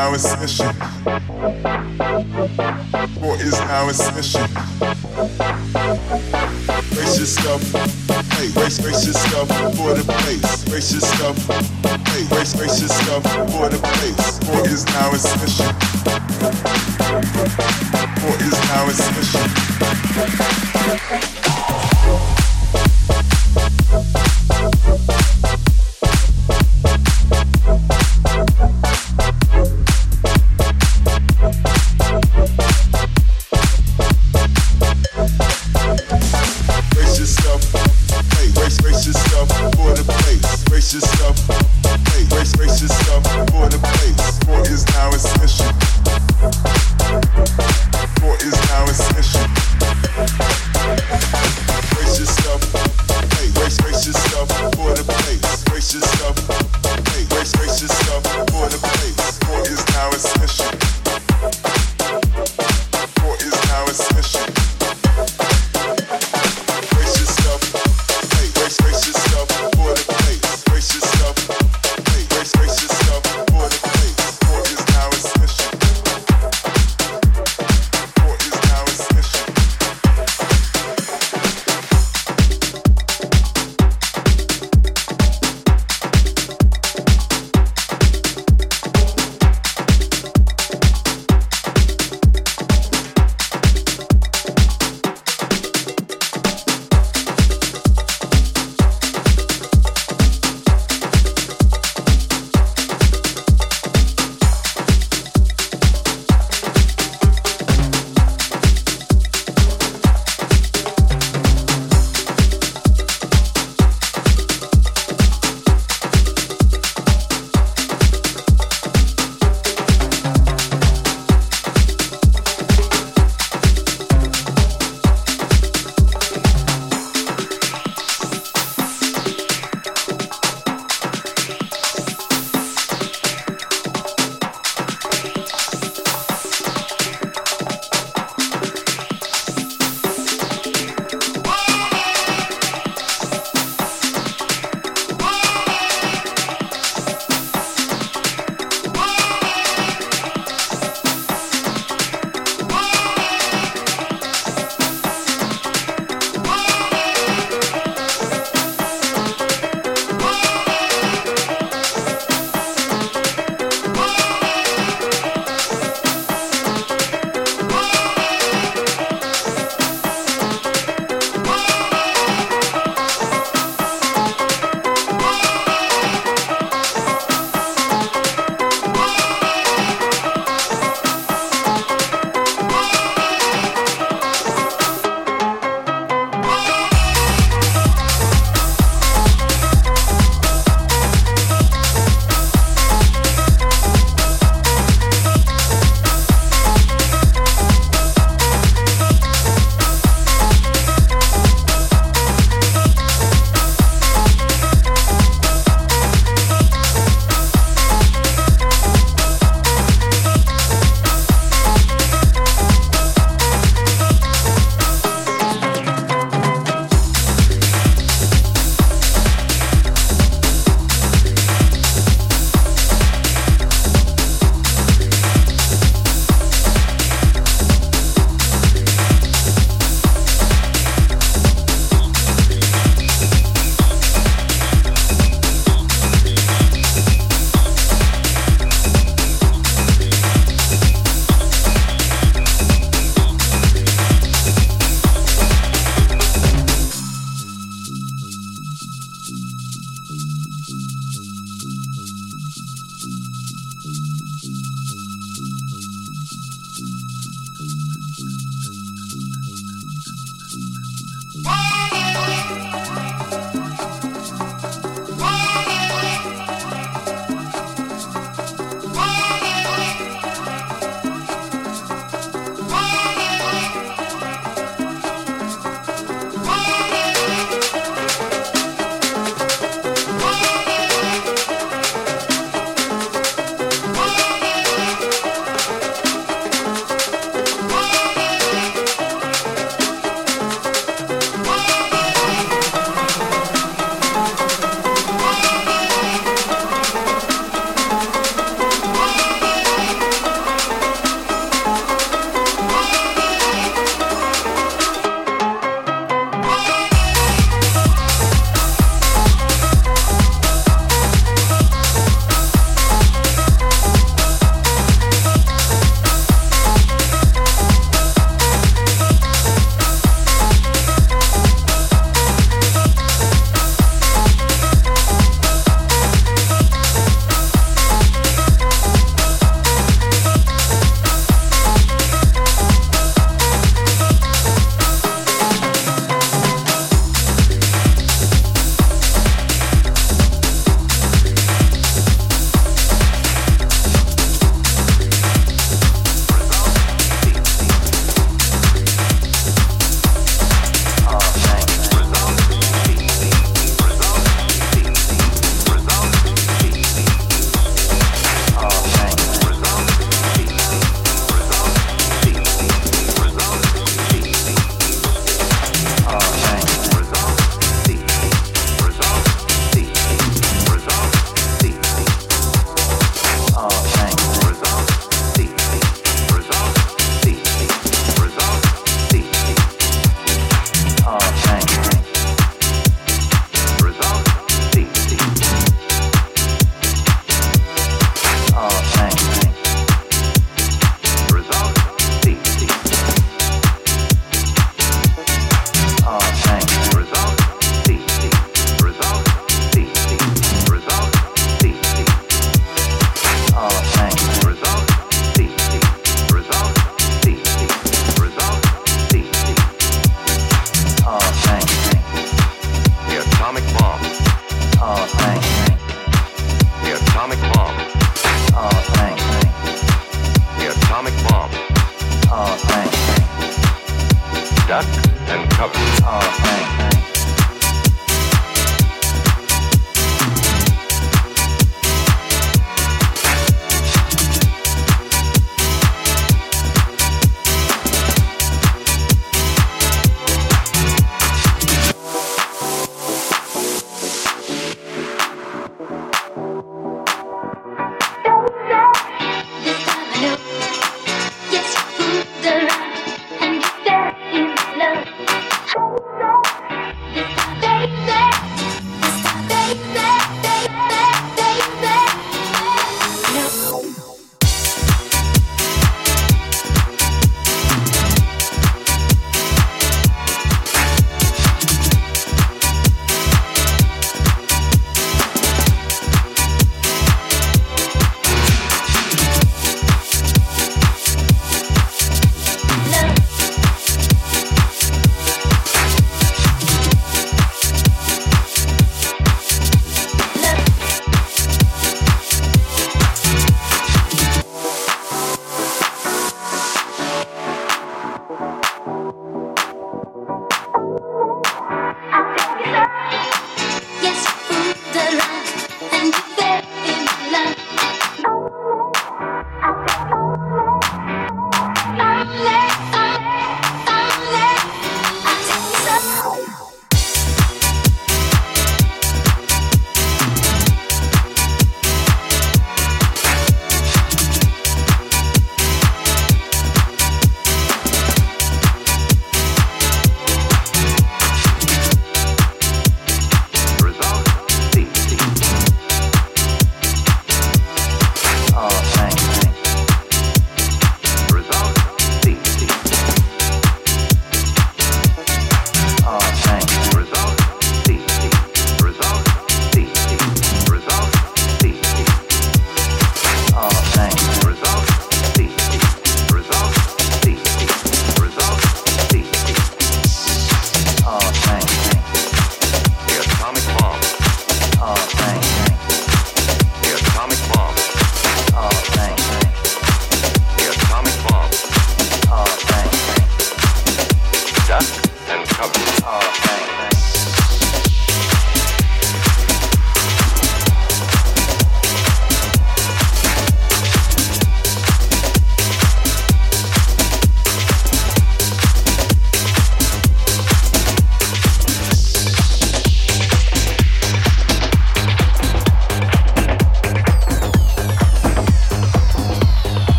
our session? What is our session? Brace yourself, hey, brace, brace yourself for the place. Brace yourself, hey, brace, brace yourself for the place. What is our session? What is our session?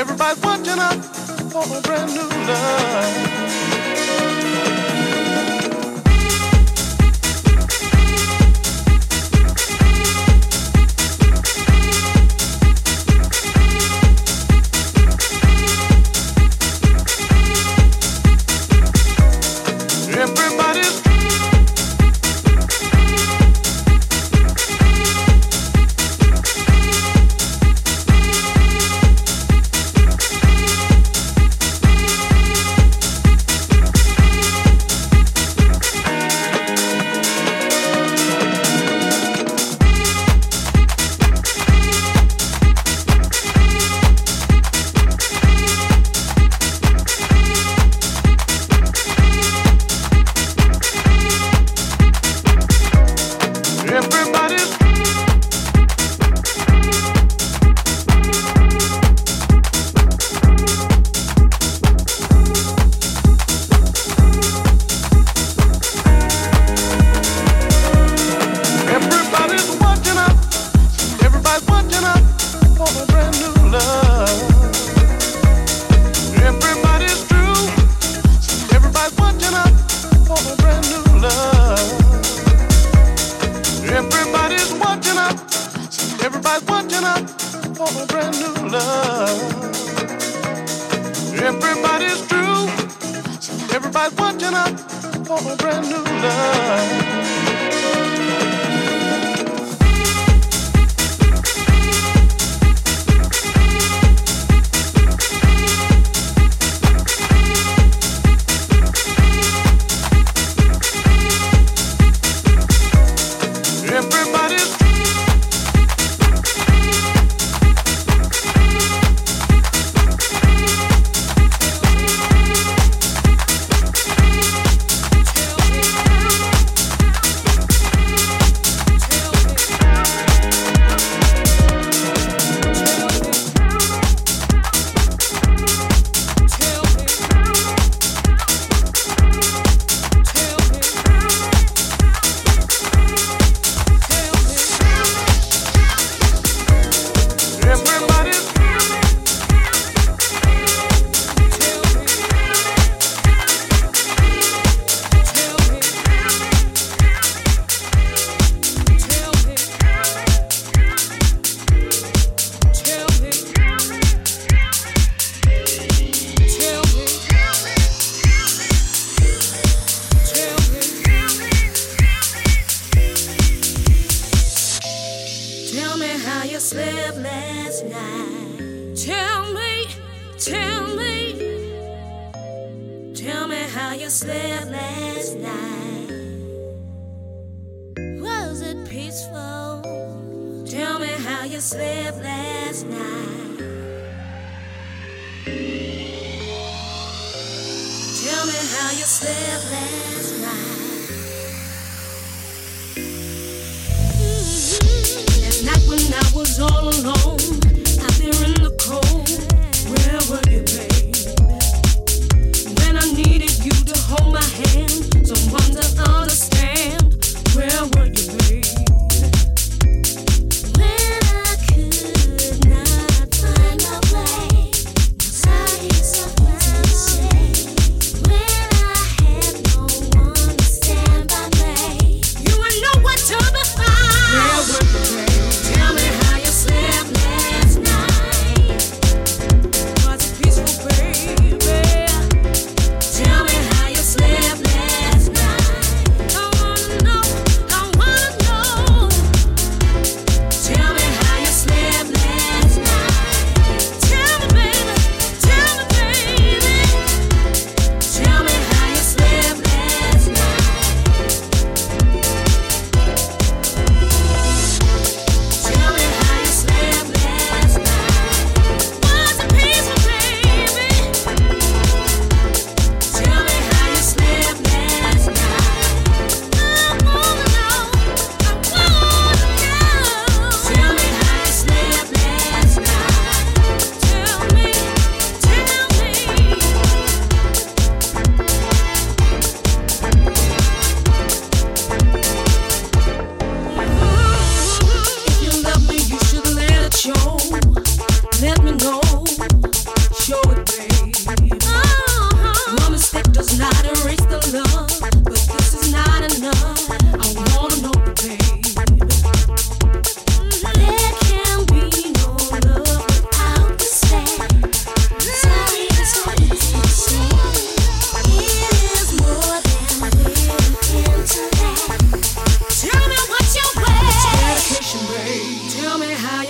Everybody's watching out for a brand new love.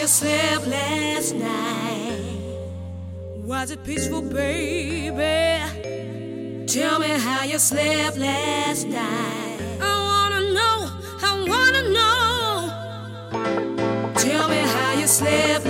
yourself last night? Was it peaceful, baby? Tell me how you slept last night. I wanna know, I wanna know. Tell me how you slept